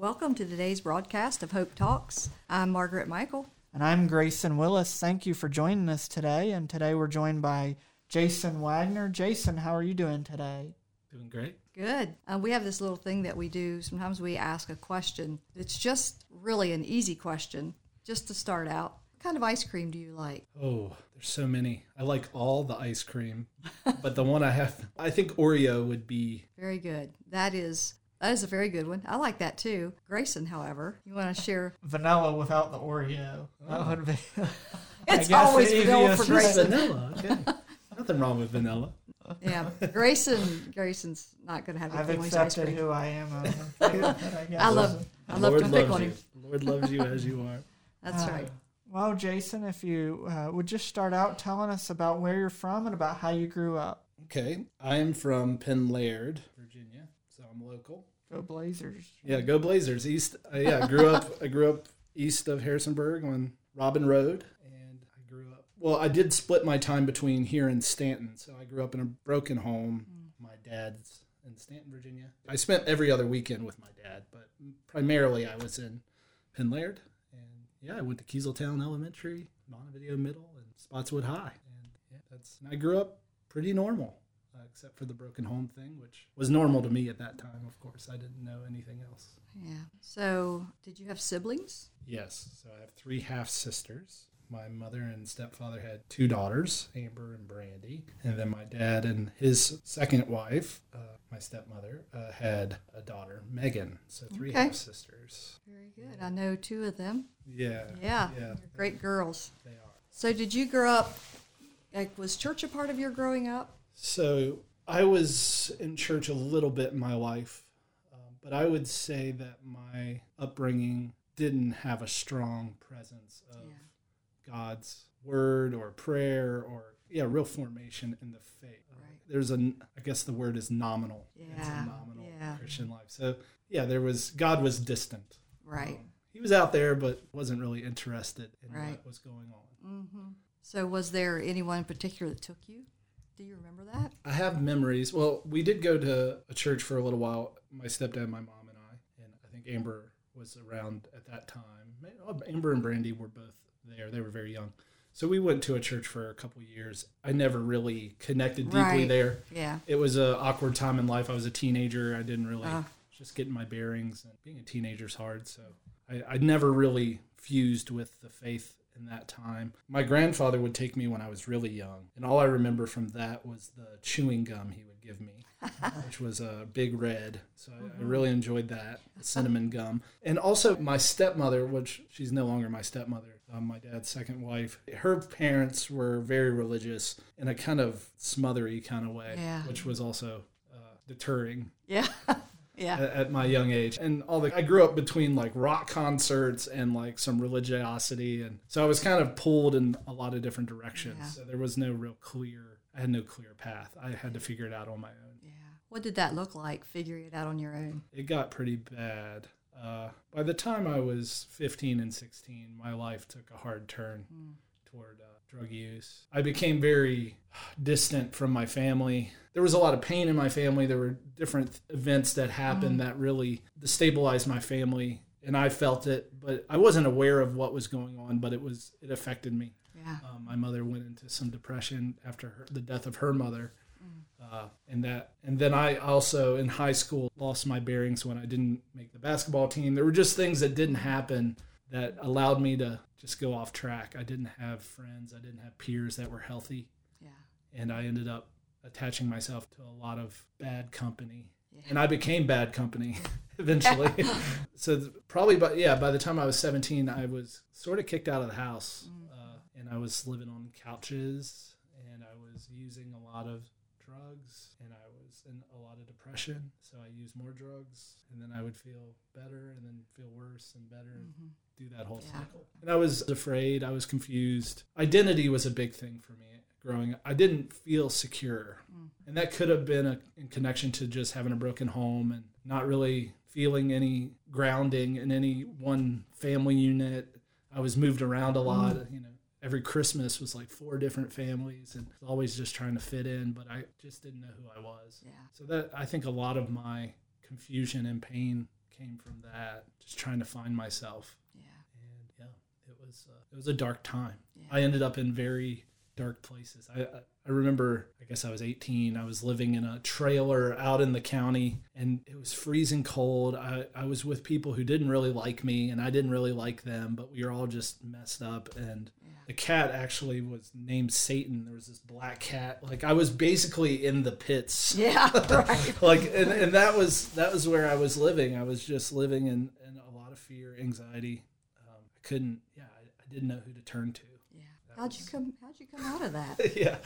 Welcome to today's broadcast of Hope Talks. I'm Margaret Michael. And I'm Grayson Willis. Thank you for joining us today. And today we're joined by Jason Wagner. Jason, how are you doing today? Doing great. Good. Uh, we have this little thing that we do. Sometimes we ask a question. It's just really an easy question, just to start out. What kind of ice cream do you like? Oh, there's so many. I like all the ice cream, but the one I have, I think Oreo would be. Very good. That is that is a very good one. I like that too. Grayson, however, you want to share? Vanilla without the Oreo. That would be. It's always the vanilla for easiest. Grayson. Vanilla. Okay. Nothing wrong with vanilla. Yeah, Grayson. Grayson's not going to have I've anything ice accepted cream. who I am. I'm okay with it, I. I love. I love Lord to pick loves on you. him. Lord loves you as you are. That's Uh, right. Well, Jason, if you uh, would just start out telling us about where you're from and about how you grew up. Okay. I am from Penn Laird, Virginia, so I'm local. Go Blazers. Yeah, go Blazers. East. Uh, yeah, I grew up. I grew up east of Harrisonburg on Robin Road, and I grew up. Well, I did split my time between here and Staunton. So I grew up in a broken home. My dad's in Staunton, Virginia. I spent every other weekend with my dad, but primarily I was in Penn Laird, and yeah, I went to Keezletown Elementary, Montevideo Middle, and Spotswood High, and yeah, that's. And I grew up pretty normal uh, except for the broken home thing, which was normal to me at that time. Of course, I didn't know anything else. Yeah. So, did you have siblings? Yes, so I have three half sisters. My mother and stepfather had two daughters, Amber and Brandy, and then my dad and his second wife, uh, my stepmother, uh, had a daughter, Megan. So three Okay. half sisters. Very good. I know two of them. Yeah, Yeah. yeah, great girls. they are. So, did you grow up? Like, was church a part of your growing up? So I was in church a little bit in my life, um, but I would say that my upbringing didn't have a strong presence of God's word or prayer or yeah, real formation in the faith. Uh, Right. There's a, I guess the word is nominal. It's Yeah, a nominal yeah. Christian life. So yeah, there was God was distant. Right. Um, he was out there, but wasn't really interested in Right. what was going on. Mm-hmm. So, was there anyone in particular that took you? Do you remember that? I have memories. Well, we did go to a church for a little while. My stepdad, my mom, and I, and I think Amber was around at that time. Oh, Amber and Brandy were both there. They were very young, so we went to a church for a couple years. I never really connected deeply Right. there. Yeah. It was an awkward time in life. I was a teenager. I didn't really Ah. just getting my bearings, and being a teenager's hard. So I, I never really fused with the faith in that time. My grandfather would take me when I was really young, and all I remember from that was the chewing gum he would give me, which was a big red. So I, I really enjoyed that cinnamon gum, and also my stepmother, which she's no longer my stepmother. Um, my dad's second wife. Her parents were very religious in a kind of smothery kind of way, Yeah. which was also uh, deterring Yeah. yeah. at, at my young age and all the i grew up between like rock concerts and like some religiosity and so i was kind of pulled in a lot of different directions Yeah. so there was no real clear i had no clear path i had to figure it out on my own Yeah. What did that look like, figuring it out on your own? it got pretty bad uh, by the time i was 15 and 16 my life took a hard turn toward uh, drug use. I became very distant from my family. There was a lot of pain in my family. There were different events that happened that really destabilized my family and i felt it but i wasn't aware of what was going on but it was it affected me. Yeah. um, my mother went into some depression after her, the death of her mother, uh, and that, and then I also in high school lost my bearings when I didn't make the basketball team. There were just things that didn't happen that allowed me to just go off track. I didn't have friends. I didn't have peers that were healthy, Yeah. and I ended up attaching myself to a lot of bad company. Yeah. And I became bad company eventually. so th- probably, but yeah, by the time I was 17, I was sort of kicked out of the house, uh, and I was living on couches, and I was using a lot of drugs, and I was in a lot of depression. So I used more drugs, and then I would feel better, and then feel worse and better, and mm-hmm. do that whole Yeah. cycle. And I was afraid. I was confused. Identity was a big thing for me growing up. I didn't feel secure. Mm. And that could have been a, in connection to just having a broken home and not really feeling any grounding in any one family unit. I was moved around a lot, mm. you know. Every Christmas was like four different families and always just trying to fit in, but I just didn't know who I was. Yeah. So that I think a lot of my confusion and pain came from that, just trying to find myself. Yeah. And yeah, it was uh, it was a dark time. Yeah. I ended up in very dark places. I I- I remember, I guess I was 18. I was living in a trailer out in the county, and it was freezing cold. I I was with people who didn't really like me, and I didn't really like them, but we were all just messed up. And the cat actually was named Satan. There was this black cat. Like I was basically in the pits Yeah. Right. like and, and that was that was where i was living i was just living in, in a lot of fear anxiety um, i couldn't yeah I, I didn't know who to turn to yeah. How'd you come? How'd you come out of that? yeah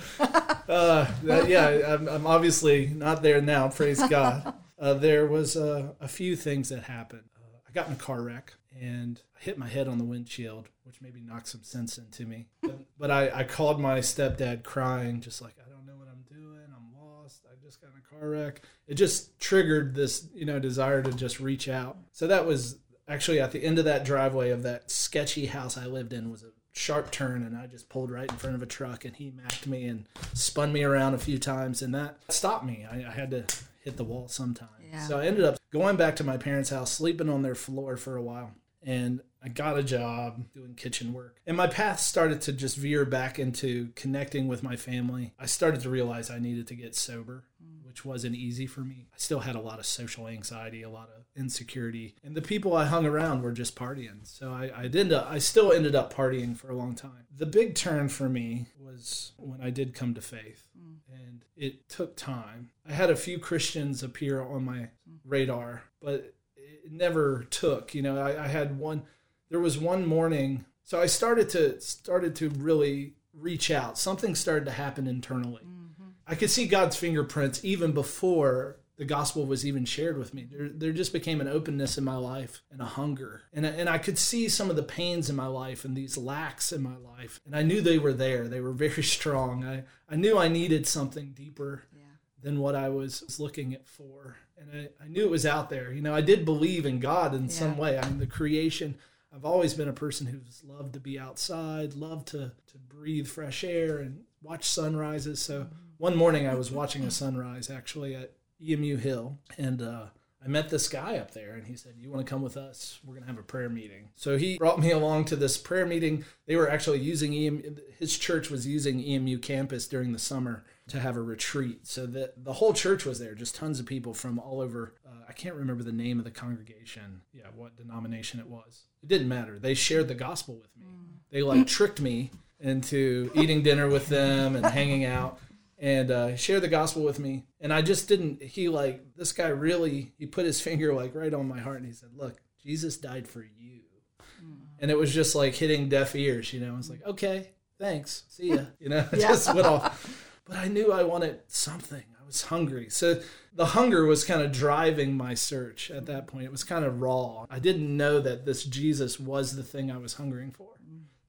uh, that- yeah I'm, I'm obviously not there now praise god uh, there was uh, a few things that happened uh, i got in a car wreck and I hit my head on the windshield which maybe knocked some sense into me. But, but I, I called my stepdad crying just like i don't know what i'm doing. I'm lost. I just got in a car wreck. It just triggered this you know desire to just reach out. So that was actually at the end of that driveway of that sketchy house i lived in was a sharp turn and i just pulled right in front of a truck and he macked me and spun me around a few times and that stopped me. I, I had to hit the wall sometime. Yeah. so i ended up going back to my parents house sleeping on their floor for a while and I got a job doing kitchen work. And my path started to just veer back into connecting with my family. I started to realize I needed to get sober, mm. which wasn't easy for me. I still had a lot of social anxiety, a lot of insecurity, and the people I hung around were just partying. So I, I did. I still ended up partying for a long time. The big turn for me was when I did come to faith, mm. and it took time. I had a few Christians appear on my mm. radar, but it never took. You know, I, I had one. There was one morning, so I started to started to really reach out. Something started to happen internally. Mm-hmm. I could see God's fingerprints even before the gospel was even shared with me. There, there just became an openness in my life and a hunger. And, I- and I could see some of the pains in my life and these lacks in my life. And I knew they were there. They were very strong. I, I knew I needed something deeper. Than what I was, looking at for. And I, I knew it was out there. You know, I did believe in God in some way. I mean, the creation. I've always been a person who's loved to be outside, loved to, to breathe fresh air and watch sunrises. So one morning I was watching a sunrise actually at EMU Hill, and uh, I met this guy up there, and he said, "You want to come with us? We're going to have a prayer meeting." So he brought me along to this prayer meeting. They were actually using EMU. His church was using EMU campus during the summer to have a retreat. So the the whole church was there, just tons of people from all over. Uh, I can't remember the name of the congregation. Yeah, what denomination it was. It didn't matter. They shared the gospel with me. They like tricked me into eating dinner with them and hanging out and uh, shared the gospel with me. And I just didn't. He like this guy really. He put his finger like right on my heart and he said, "Look, Jesus died for you." And it was just like hitting deaf ears. You know, I was like, "Okay, thanks, see ya." You know, Yeah. just went off. But I knew I wanted something. I was hungry. So the hunger was kind of driving my search at that point. It was kind of raw. I didn't know that this Jesus was the thing I was hungering for.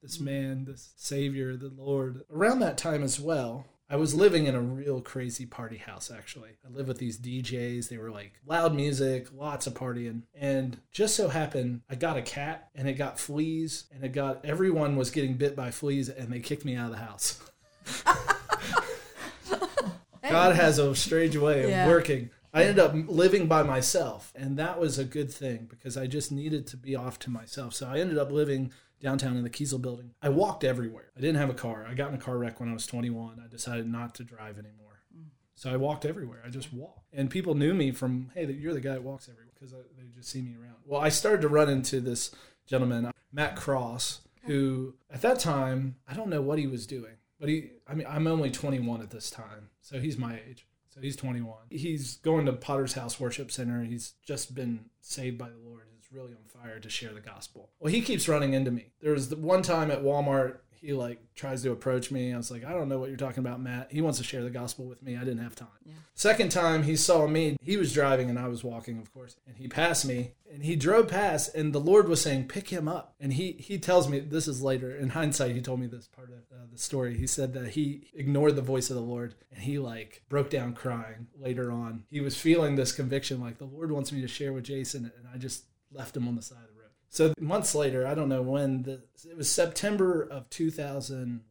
This mm. man, this Savior, the Lord. Around that time as well, I was living in a real crazy party house, actually. I lived with these DJs. They were like loud music, lots of partying. And just so happened, I got a cat and it got fleas and it got everyone was getting bit by fleas and they kicked me out of the house. God has a strange way of Yeah. working. I ended up living by myself, and that was a good thing because I just needed to be off to myself. So I ended up living downtown in the Kiesel building. I walked everywhere. I didn't have a car. I got in a car wreck when I was 21. I decided not to drive anymore. Mm. So I walked everywhere. I just walked. And people knew me from, hey, you're the guy that walks everywhere because they just see me around. Well, I started to run into this gentleman, Matt Cross, who at that time, I don't know what he was doing, but he, I mean, I'm only 21 at this time. So he's my age. So he's 21. He's going to Potter's House Worship Center. He's just been saved by the Lord. He's really on fire to share the gospel. Well, he keeps running into me. There was the one time at Walmart, he like tries to approach me. I was like, I don't know what you're talking about, Matt. He wants to share the gospel with me. I didn't have time. Yeah. Second time he saw me, he was driving and I was walking, of course, and he passed me and he drove past and the Lord was saying, pick him up. And he, he tells me, this is later, in hindsight, he told me this part of uh, the story. He said that he ignored the voice of the Lord and he like broke down crying later on. He was feeling this conviction, like the Lord wants me to share with Jason and I just left him on the side of the road. So months later, I don't know when, the, it was September of 2001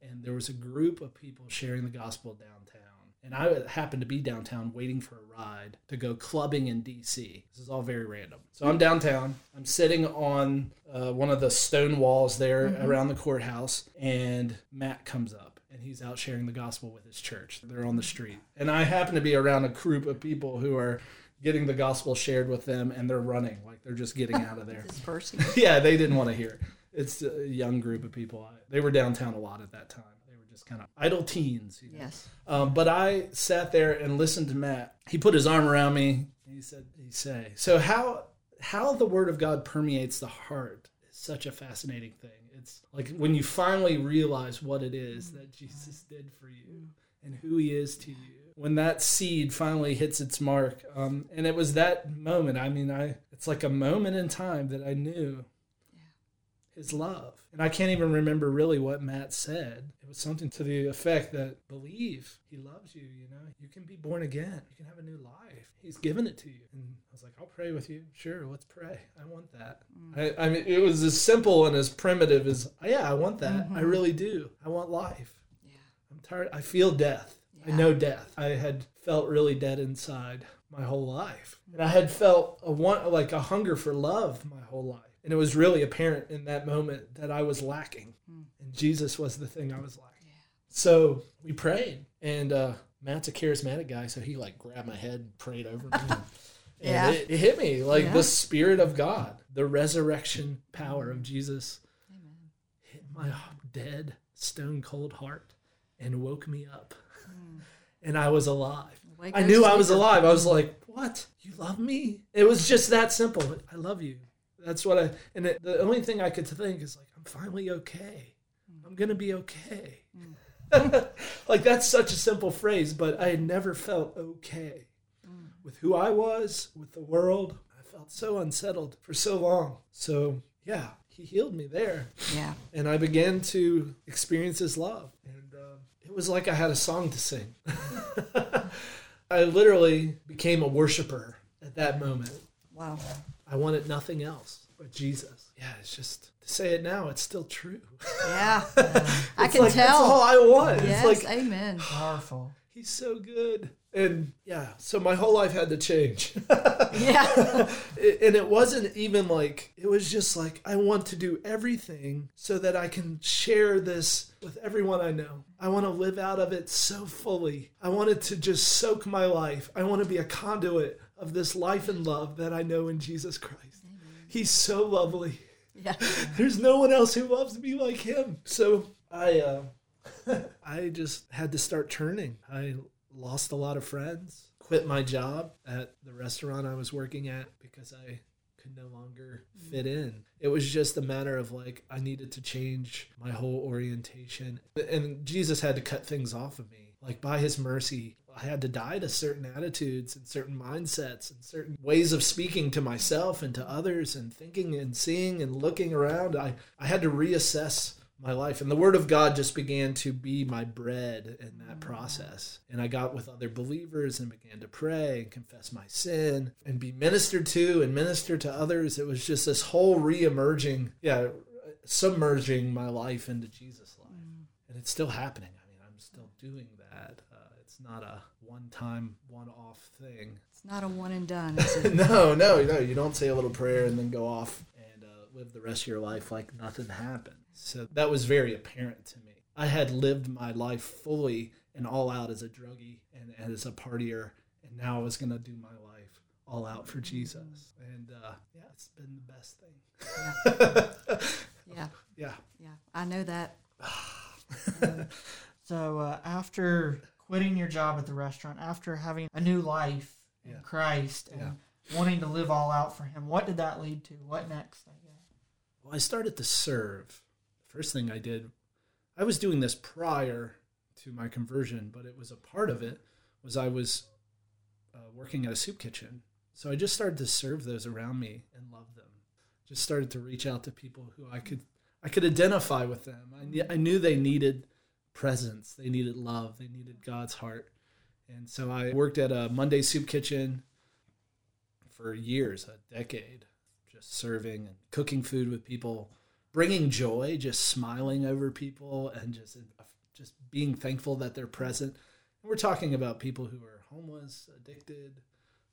and there was a group of people sharing the gospel downtown And I happened to be downtown waiting for a ride to go clubbing in DC. This is all very random. So I'm downtown. I'm sitting on uh, one of the stone walls there around the courthouse, and Matt comes up and he's out sharing the gospel with his church. They're on the street. And I happen to be around a group of people who are getting the gospel shared with them and they're running like they're just getting out of there. Dispersing. yeah, they didn't want to hear it. It's a young group of people. They were downtown a lot at that time. They were just kind of idle teens. You know? Yes. Um, but I sat there and listened to Matt. He put his arm around me. And he said, "He say, so how how the Word of God permeates the heart is such a fascinating thing. It's like when you finally realize what it is that Jesus did for you and who He is to you. When that seed finally hits its mark, um, and it was that moment. I mean, I it's like a moment in time that I knew his love. And I can't even remember really what Matt said. It was something to the effect that believe he loves you, you know. You can be born again. You can have a new life. He's given it to you. And I was like, I'll pray with you. Sure, let's pray. I want that. I, I mean, it was as simple and as primitive as, yeah, I want that. I really do. I want life. Yeah. I'm tired. I feel death. I know death. I had felt really dead inside my whole life. And I had felt a want like a hunger for love my whole life. And it was really apparent in that moment that I was lacking. And Jesus was the thing I was lacking. So we prayed. And uh, Matt's a charismatic guy, so he like grabbed my head and prayed over me. And Yeah. it, it hit me like Yeah. the spirit of God, the resurrection power of Jesus hit my dead, stone cold heart and woke me up. And I was alive. Oh Awake I knew I was alive. I was like, "What? You love me?" It was just that simple. I love you. That's what I. And it, the only thing I could think is like, "I'm finally okay. Mm. I'm gonna be okay." Mm. like that's such a simple phrase, but I had never felt okay mm. with who I was, with the world. I felt so unsettled for so long. So yeah, he healed me there Yeah. and I began to experience His love, and it was like I had a song to sing. I literally became a worshiper at that moment. Wow. I wanted nothing else but Jesus. Yeah, it's just to say it now, it's still true. Yeah. I can like, That's all. I want. Yes. It's like amen. Ah, Powerful. He's so good, and yeah. So my whole life had to change. Yeah. And it wasn't even like it was just like i want to do everything so that i can share this with everyone i know i want to live out of it so fully i wanted to just soak my life i want to be a conduit of this life and love that i know in jesus christ he's so lovely yeah. there's no one else who loves me like him so i uh i just had to start turning i lost a lot of friends quit my job at the restaurant i was working at because i could no longer mm-hmm. fit in. It was just a matter of like i needed to change my whole orientation. And jesus had to cut things off of me. Like by his mercy i had to die to certain attitudes and certain mindsets and certain ways of speaking to myself and to others and thinking and seeing and looking around. I, I had to reassess my life. And the word of god just began to be my bread in that process. And i got with other believers and began to pray and confess my sin and be ministered to and minister to others. It was just this whole re-emerging yeah submerging my life into jesus life. And it's still happening. I mean i'm still doing that. Uh, it's not a one-time one-off thing. It's not a one and done, no, no, no. You don't say a little prayer and then go off and uh, live the rest of your life like nothing happened. So that was very apparent to me. I had lived my life fully and all out as a druggie and, and as a partier, and now I was going to do my life all out for Jesus. And uh, yeah, it's been the best thing. Yeah. yeah. Yeah. I know that. So uh, after quitting your job at the restaurant, after having a new life in Yeah. Christ and wanting to live all out for Him, what did that lead to? What next? I guess. Well, I started to serve. First thing I did, I was doing this prior to my conversion, but it was a part of it was I was uh, working at a soup kitchen. So I just started to serve those around me and love them. Just started to reach out to people who I could I could identify with them. I, I knew they needed presence, they needed love, they needed God's heart. And so I worked at a Monday soup kitchen for years, a decade, just serving and cooking food with people, bringing joy, just smiling over people, and just just being thankful that they're present. We're talking about people who are homeless, addicted,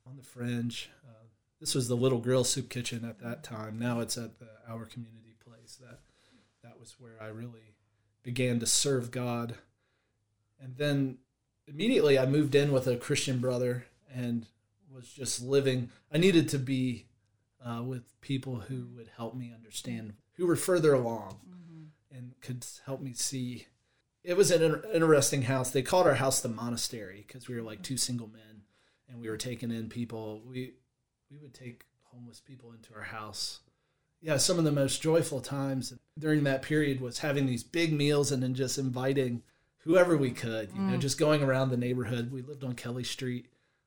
on the fringe. Uh, this was the Little Grill Soup Kitchen at that time. Now it's at the Our Community Place. That that was where I really began to serve God. And then immediately I moved in with a Christian brother and was just living. I needed to be uh, with people who would help me understand, who were further along and could help me see. It was an inter- interesting house. They called our house the monastery because we were like two single men and we were taking in people. We we would take homeless people into our house. Yeah, some of the most joyful times during that period was having these big meals and then just inviting whoever we could. You know, just going around the neighborhood. We lived on Kelly Street.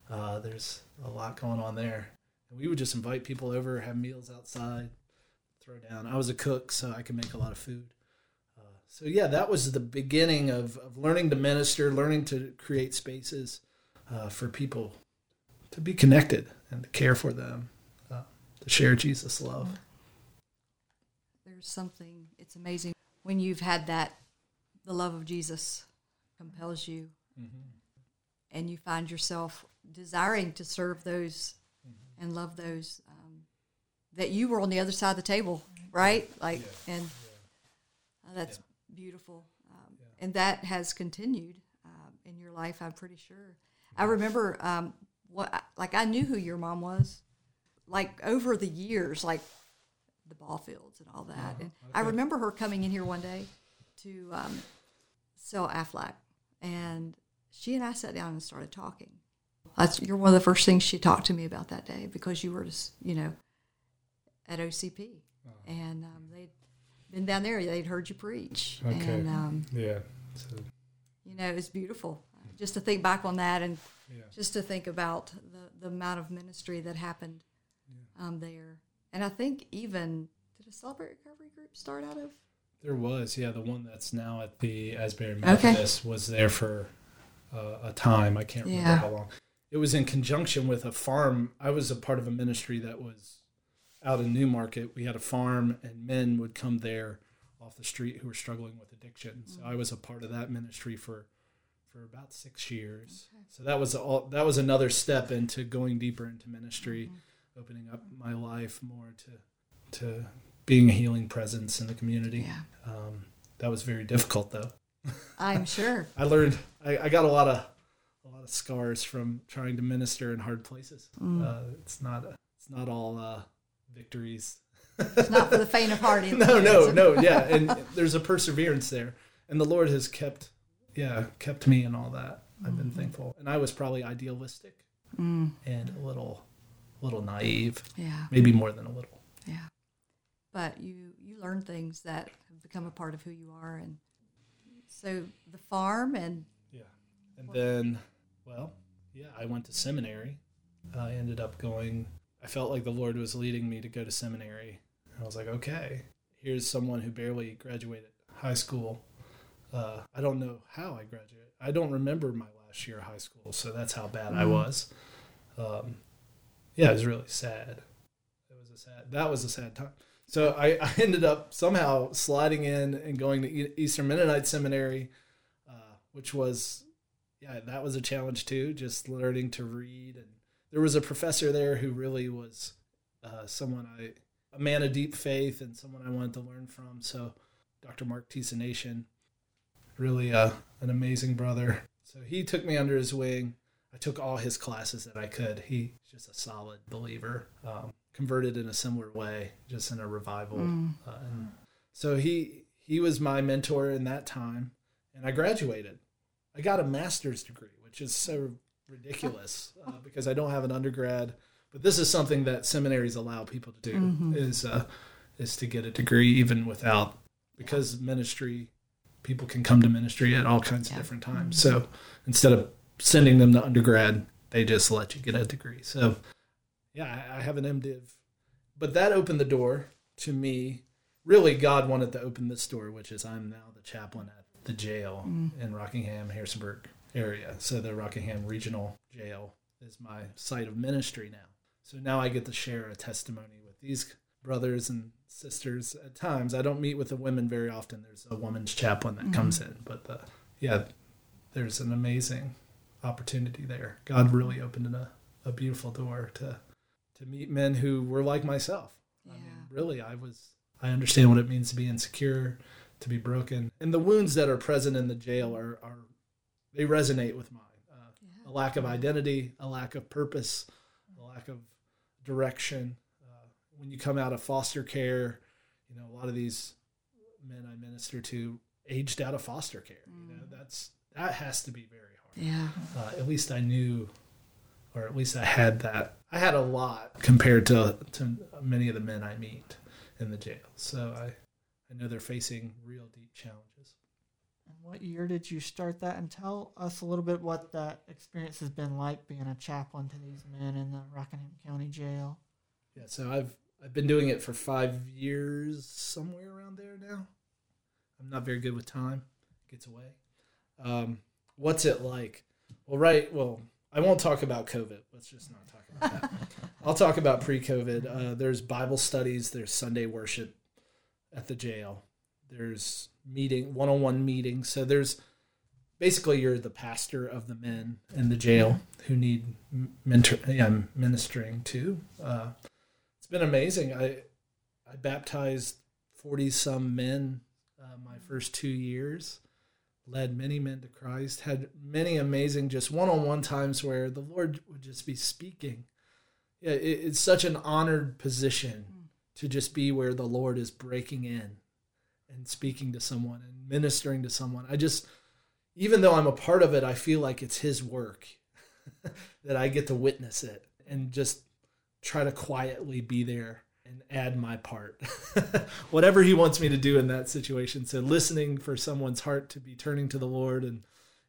Uh, there's a lot going on there, and we would just invite people over, have meals outside, throw down. I was a cook, so I could make a lot of food. Uh, so yeah, that was the beginning of, of learning to minister, learning to create spaces uh, for people to be connected and to care for them, uh, to share Jesus' love. There's something, it's amazing when you've had that, the love of Jesus compels you, and you find yourself desiring to serve those and love those that you were on the other side of the table, right? Like, and uh, that's beautiful. Um, And that has continued um, in your life, I'm pretty sure. I remember um, what, like, I knew who your mom was, like, over the years, like the ball fields and all that. And I remember her coming in here one day to um, sell Aflac, and she and I sat down and started talking. That's you're one of the first things she talked to me about that day because you were just you know at OCP, and um, they'd been down there. They'd heard you preach, Okay. and um, Yeah. So, you know it was beautiful just to think back on that and yeah. just to think about the, the amount of ministry that happened um, there. And I think even did a Celebrate Recovery group start out of? There was, yeah, the one that's now at the Asbury Okay. Methodist was there for uh, a time. I can't remember Yeah. how long. It was in conjunction with a farm. I was a part of a ministry that was out in Newmarket. We had a farm, and men would come there off the street who were struggling with addiction. So I was a part of that ministry for for about six years. So that was all. That was another step into going deeper into ministry, opening up my life more to to being a healing presence in the community. Yeah, Um, that was very difficult, though. I'm sure. I learned I, I got a lot of a lot of scars from trying to minister in hard places. Uh, it's not it's not all uh, victories. It's not for the faint of heart. no, no, no. Yeah, and there's a perseverance there, and the Lord has kept yeah kept me and all that. I've been thankful, and I was probably idealistic Mm, and a little a little naive, yeah, maybe more than a little. yeah. But you you learn things that have become a part of who you are, and so the farm and Yeah. And then, well, yeah, I went to seminary. I ended up going, I felt like the Lord was leading me to go to seminary. I was like, okay, here's someone who barely graduated high school. Uh, I don't know how I graduated. I don't remember my last year of high school, so that's how bad I was. Um, yeah, it was really sad. It was a sad. That was a sad time. So I, I ended up somehow sliding in and going to Eastern Mennonite Seminary, uh, which was, yeah, that was a challenge too. Just learning to read, and there was a professor there who really was uh, someone I, a man of deep faith, and someone I wanted to learn from. So, Dr. Mark Nation, really uh, an amazing brother. So he took me under his wing. I took all his classes that I could. He's just a solid believer, um, converted in a similar way, just in a revival. Uh, and so he he was my mentor in that time, and I graduated. I got a master's degree, which is so ridiculous uh, because I don't have an undergrad. But this is something that seminaries allow people to do is uh, is to get a degree even without because ministry people can come to ministry at all kinds of different times. So instead of sending them to undergrad, they just let you get a degree. So yeah, I, I have an MDiv, but that opened the door to me. Really, God wanted to open this door, which is I'm now the chaplain at the jail in Rockingham, Harrisonburg area. So the Rockingham Regional Jail is my site of ministry now. So now I get to share a testimony with these brothers and sisters at times. I don't meet with the women very often. There's a woman's chaplain that comes mm-hmm. in, but the, yeah, there's an amazing opportunity there. God really opened a, a beautiful door to to meet men who were like myself. Yeah. I mean, really, I was. I understand what it means to be insecure, to be broken, and the wounds that are present in the jail are are they resonate with mine. Uh, Yeah. A lack of identity, a lack of purpose, a lack of direction. Uh, when you come out of foster care, you know a lot of these men I minister to aged out of foster care. You know that's that has to be very hard Yeah. uh, at least I knew, or at least I had that. I had a lot compared to to many of the men I meet in the jail. So I, I know they're facing real deep challenges. And what year did you start that? And tell us a little bit what that experience has been like being a chaplain to these men in the Rockingham County Jail. Yeah, so I've I've been doing it for five years, somewhere around there now. I'm not very good with time; it gets away. Um, what's it like? Well, right. Well, I won't talk about COVID. Let's just not talk about that. I'll talk about pre-COVID. Uh, there's Bible studies. There's Sunday worship at the jail. There's meeting, one-on-one meetings. So there's basically you're the pastor of the men in the jail who need mentor. Yeah, I'm ministering to. Uh, it's been amazing. I I baptized forty some men uh, my first two years, led many men to Christ, had many amazing just one on one times where the Lord would just be speaking. Yeah, it, it's such an honored position to just be where the Lord is breaking in and speaking to someone and ministering to someone. I just, even though I'm a part of it, I feel like it's His work that I get to witness it and just try to quietly be there and add my part. Whatever he wants me to do in that situation. So listening for someone's heart to be turning to the Lord and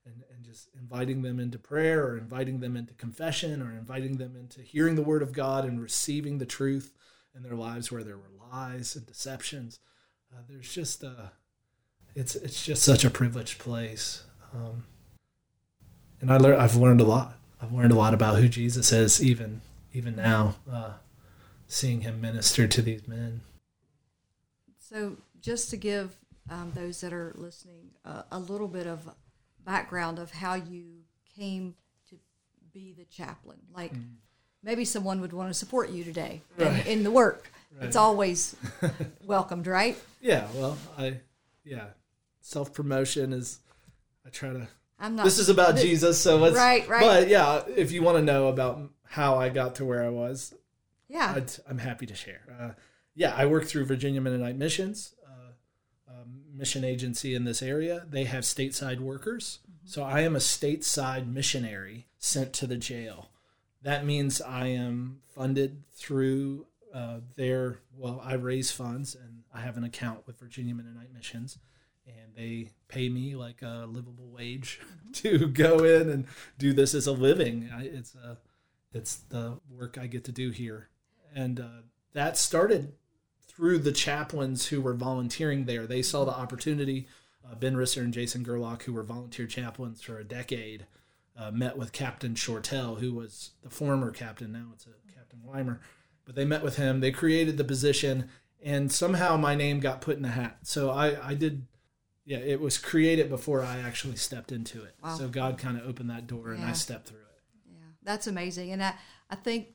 and, and just inviting them into prayer or inviting them into confession or inviting them into hearing the word of God and receiving the truth in their lives where there were lies and deceptions. Uh, there's just uh it's it's just such a privileged place. Um, and I lear- I've learned a lot. I've learned a lot about who Jesus is even even now. Uh, seeing him minister to these men. So, just to give um, those that are listening uh, a little bit of background of how you came to be the chaplain, like maybe someone would want to support you today in, Right. in the work. It's always welcomed, right? Yeah, well, I yeah, self promotion is. I try to. I'm not. This is about th- Jesus, so let's. Right, right. But yeah, if you want to know about how I got to where I was, Yeah. I'd, I'm happy to share. Uh, yeah, I work through Virginia Mennonite Missions, uh, um, mission agency in this area. They have stateside workers. So I am a stateside missionary sent to the jail. That means I am funded through uh, their, well, I raise funds and I have an account with Virginia Mennonite Missions. And they pay me like a livable wage to go in and do this as a living. I, it's a, it's the work I get to do here and uh, that started through the chaplains who were volunteering there. They saw the opportunity. Uh, ben Risser and Jason Gerlach, who were volunteer chaplains for a decade, uh, met with Captain Shortell, who was the former captain. Now it's a Captain Weimer, but they met with him. They created the position, and somehow my name got put in the hat. So I, I did. Yeah, it was created before I actually stepped into it. Wow. So God kind of opened that door, and I stepped through it. Yeah, that's amazing. And I, I think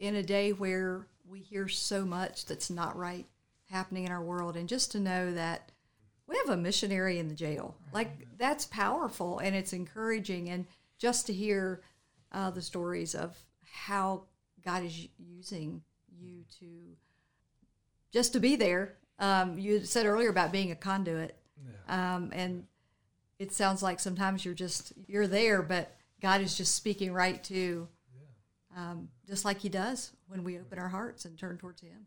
in a day where we hear so much that's not right happening in our world, and just to know that we have a missionary in the jail, like that's powerful and it's encouraging. And just to hear uh, the stories of how God is using you to just to be there. Um, you said earlier about being a conduit, um, and it sounds like sometimes you're just you're there, but God is just speaking right to, um, just like He does when we open our hearts and turn towards Him.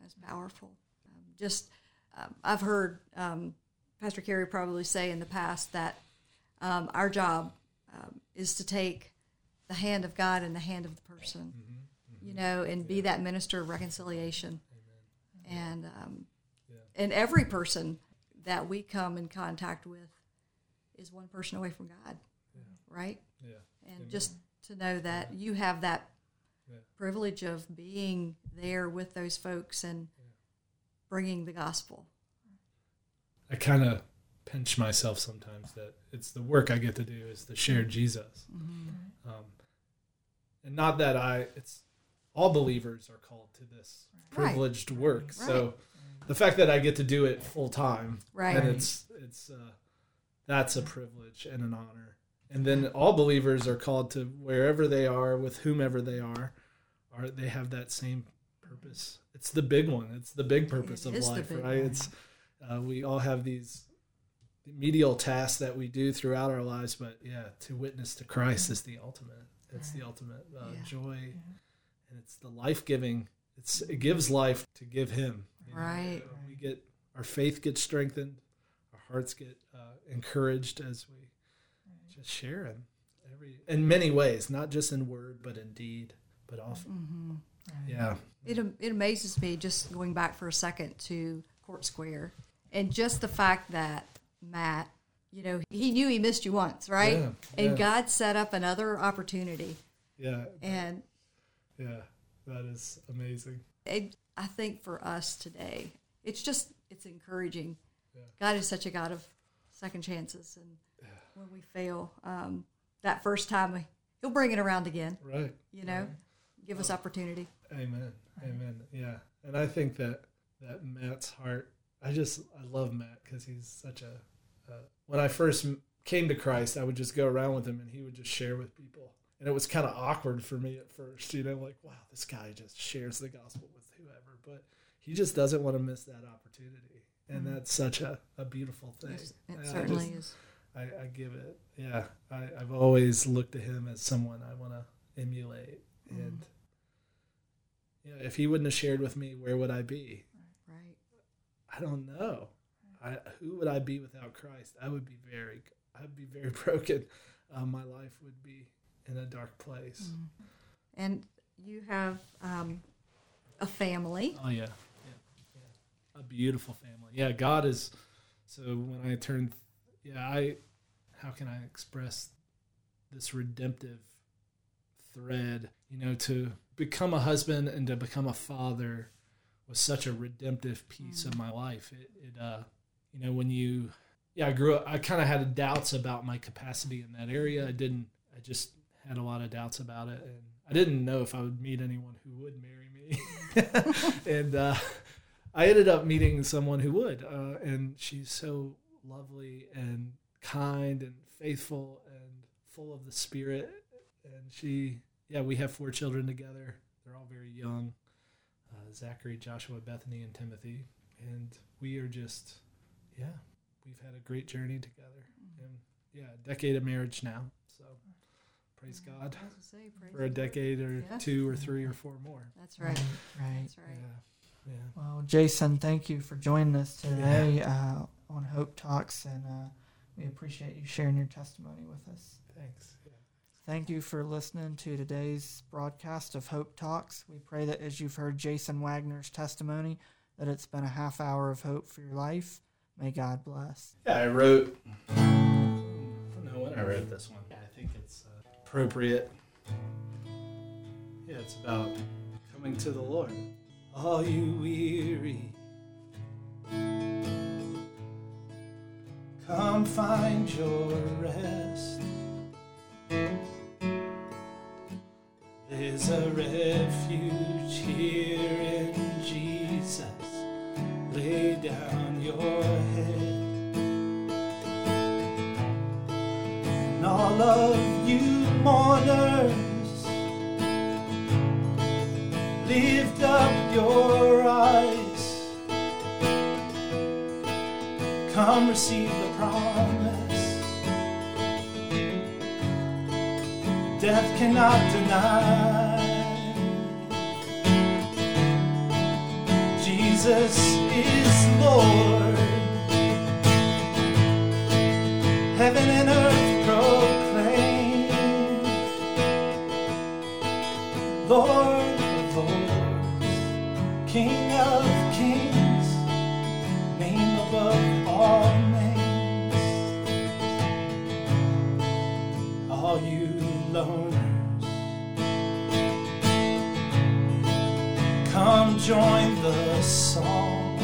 That's powerful. Um, just um, I've heard um, Pastor Kerry probably say in the past that um, our job um, is to take the hand of God and the hand of the person, you know, and be that minister of reconciliation. And um, and every person that we come in contact with is one person away from God, right? Yeah. And just to know that you have that privilege of being there with those folks and bringing the gospel. I kind of pinch myself sometimes that it's the work I get to do is to share Jesus. Mm-hmm. Um, and not that I, it's all believers are called to this Right. privileged work. Right. So the fact that I get to do it full time Right. and it's it's uh, that's a privilege and an honor. And then all believers are called to wherever they are with whomever they are, are they have that same purpose. It's the big one. It's the big purpose It of life, right? one. It's uh, we all have these medial tasks that we do throughout our lives, but yeah, to witness to Christ is the ultimate. It's the ultimate uh, Yeah. joy, and it's the life giving. It's it gives life to give Him. you know? Right. We get our faith gets strengthened, our hearts get uh, encouraged as we just share Him every in many ways, not just in word but in deed, but often. Mm-hmm. Yeah, It, it amazes me just going back for a second to Court Square and just the fact that Matt, you know, he knew he missed you once, right? Yeah, and yeah. God set up another opportunity. yeah, And yeah. That is amazing. it, I think for us today, it's just, it's encouraging. Yeah. God is such a God of second chances. And when we fail, um, that first time, he'll bring it around again, Right. you know, give us opportunity. Amen. Amen. Yeah. And I think that that Matt's heart, I just, I love Matt because he's such a, uh, when I first came to Christ, I would just go around with him and he would just share with people. And it was kind of awkward for me at first, you know, like, wow, this guy just shares the gospel with whoever. But he just doesn't want to miss that opportunity. And that's such a, a beautiful thing. It I certainly just- is. I, I give it. Yeah, I, I've always looked to him as someone I want to emulate. And yeah, if he wouldn't have shared with me, where would I be? Right. I don't know. I, who would I be without Christ? I would be very, I'd be very broken. Uh, my life would be in a dark place. And you have um, a family. Oh yeah. yeah, yeah, a beautiful family. Yeah, God is. So when I turned, yeah, I, how can I express this redemptive thread? You know, to become a husband and to become a father was such a redemptive piece of my life. It, it, uh, you know, when you, yeah, I grew up. I kind of had doubts about my capacity in that area. I didn't. I just had a lot of doubts about it, and I didn't know if I would meet anyone who would marry me. and uh, I ended up meeting someone who would, uh, and she's so lovely and kind and faithful and full of the Spirit. And she, yeah, we have four children together. They're all very young uh, Zachary, Joshua, Bethany, and Timothy. And we are just, yeah, we've had a great journey together. And yeah, a decade of marriage now. So praise God I was say, praise for a the Lord. decade or Yeah. two or three or four more. That's right. Right. That's right. Yeah. Yeah. Well, Jason, thank you for joining us today uh, on Hope Talks, and uh, we appreciate you sharing your testimony with us. Thanks. Yeah. Thank you for listening to today's broadcast of Hope Talks. We pray that as you've heard Jason Wagner's testimony, that it's been a half hour of hope for your life. May God bless. Yeah, I wrote. I don't know when I wrote this one. I think it's uh, appropriate. Yeah, it's about coming to the Lord. Are you weary? Come find your rest. There's a refuge here in Jesus. Lay down your head. And all of you mourners, lift up your eyes. Come receive the promise. Death cannot deny. Jesus is Lord. Heaven and earth proclaim. Lord of lords, King join the song.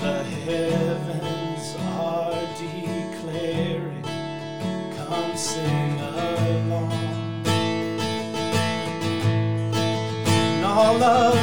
The heavens are declaring, come sing along. And all of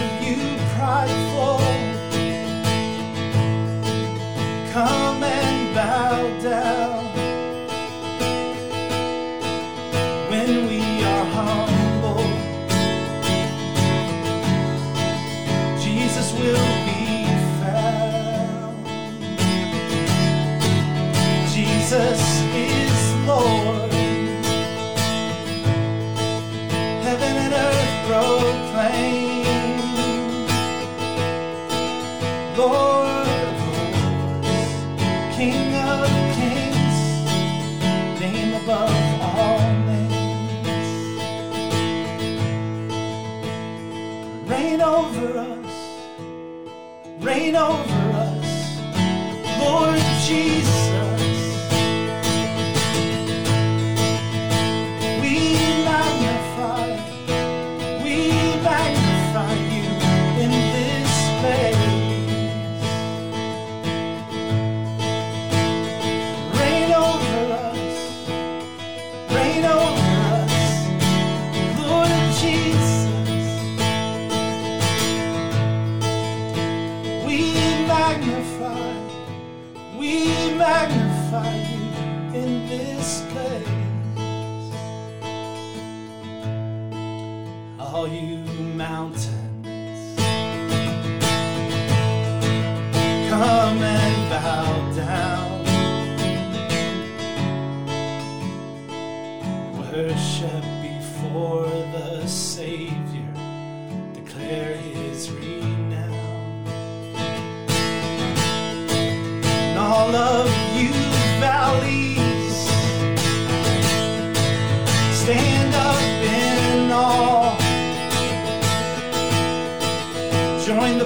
reign over us, Lord Jesus.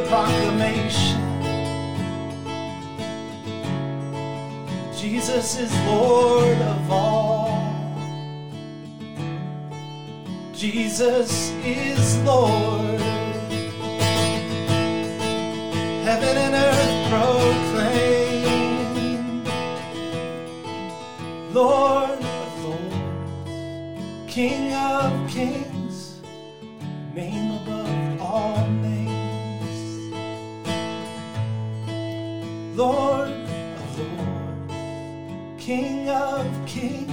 proclamation Jesus is Lord of all. Jesus is Lord. Heaven and earth proclaim Lord of lords, King of King of Kings.